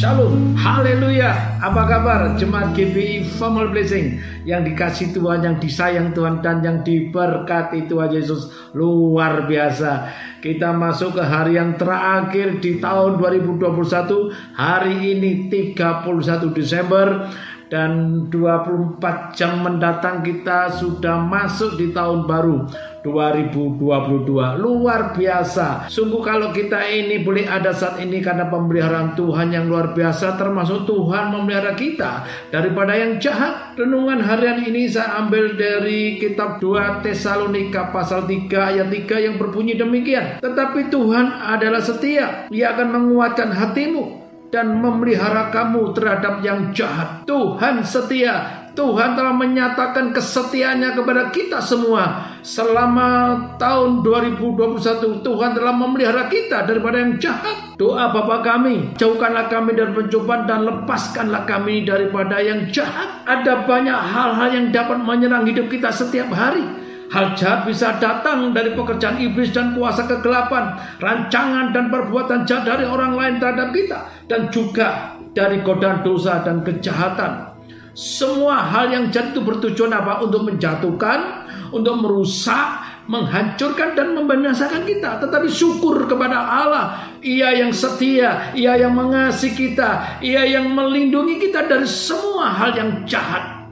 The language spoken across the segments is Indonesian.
Shalom, haleluya. Apa kabar jemaat GBI Family Blessing yang dikasih Tuhan, yang disayang Tuhan dan yang diberkati Tuhan Yesus luar biasa. Kita masuk ke hari yang terakhir di tahun 2021. Hari ini 31 Desember dan 24 jam mendatang kita sudah masuk di tahun baru 2022 luar biasa. Sungguh kalau kita ini boleh ada saat ini karena pemeliharaan Tuhan yang luar biasa termasuk Tuhan memelihara kita. Daripada yang jahat renungan harian ini saya ambil dari kitab 2 Tesalonika pasal 3 ayat 3 yang berbunyi demikian. Tetapi Tuhan adalah setia. Ia akan menguatkan hatimu dan memelihara kamu terhadap yang jahat. Tuhan setia. Tuhan telah menyatakan kesetiaannya kepada kita semua selama tahun 2021. Tuhan telah memelihara kita daripada yang jahat. Doa Bapa kami, jauhkanlah kami dari pencobaan dan lepaskanlah kami daripada yang jahat. Ada banyak hal-hal yang dapat menyerang hidup kita setiap hari. Hal jahat bisa datang dari pekerjaan iblis dan kuasa kegelapan, rancangan dan perbuatan jahat dari orang lain terhadap kita, dan juga dari godaan dosa dan kejahatan. Semua hal yang jahat itu bertujuan apa? Untuk menjatuhkan, untuk merusak, menghancurkan dan membinasakan kita. Tetapi syukur kepada Allah, Ia yang setia, Ia yang mengasihi kita, Ia yang melindungi kita dari semua hal yang jahat.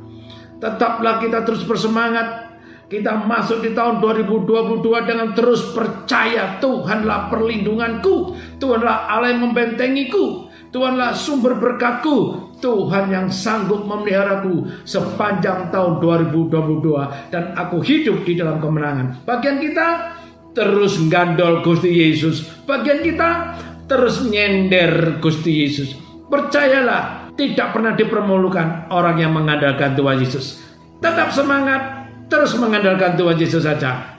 Tetaplah kita terus bersemangat kita masuk di tahun 2022 dengan terus percaya Tuhanlah perlindunganku, Tuhanlah Allah yang membentengiku, Tuhanlah sumber berkatku, Tuhan yang sanggup memeliharaku sepanjang tahun 2022 dan aku hidup di dalam kemenangan. Bagian kita terus gandol Gusti Yesus. Bagian kita terus nyender Gusti Yesus. Percayalah, tidak pernah dipermulukan orang yang mengandalkan Tuhan Yesus. Tetap semangat, terus mengandalkan Tuhan Yesus saja.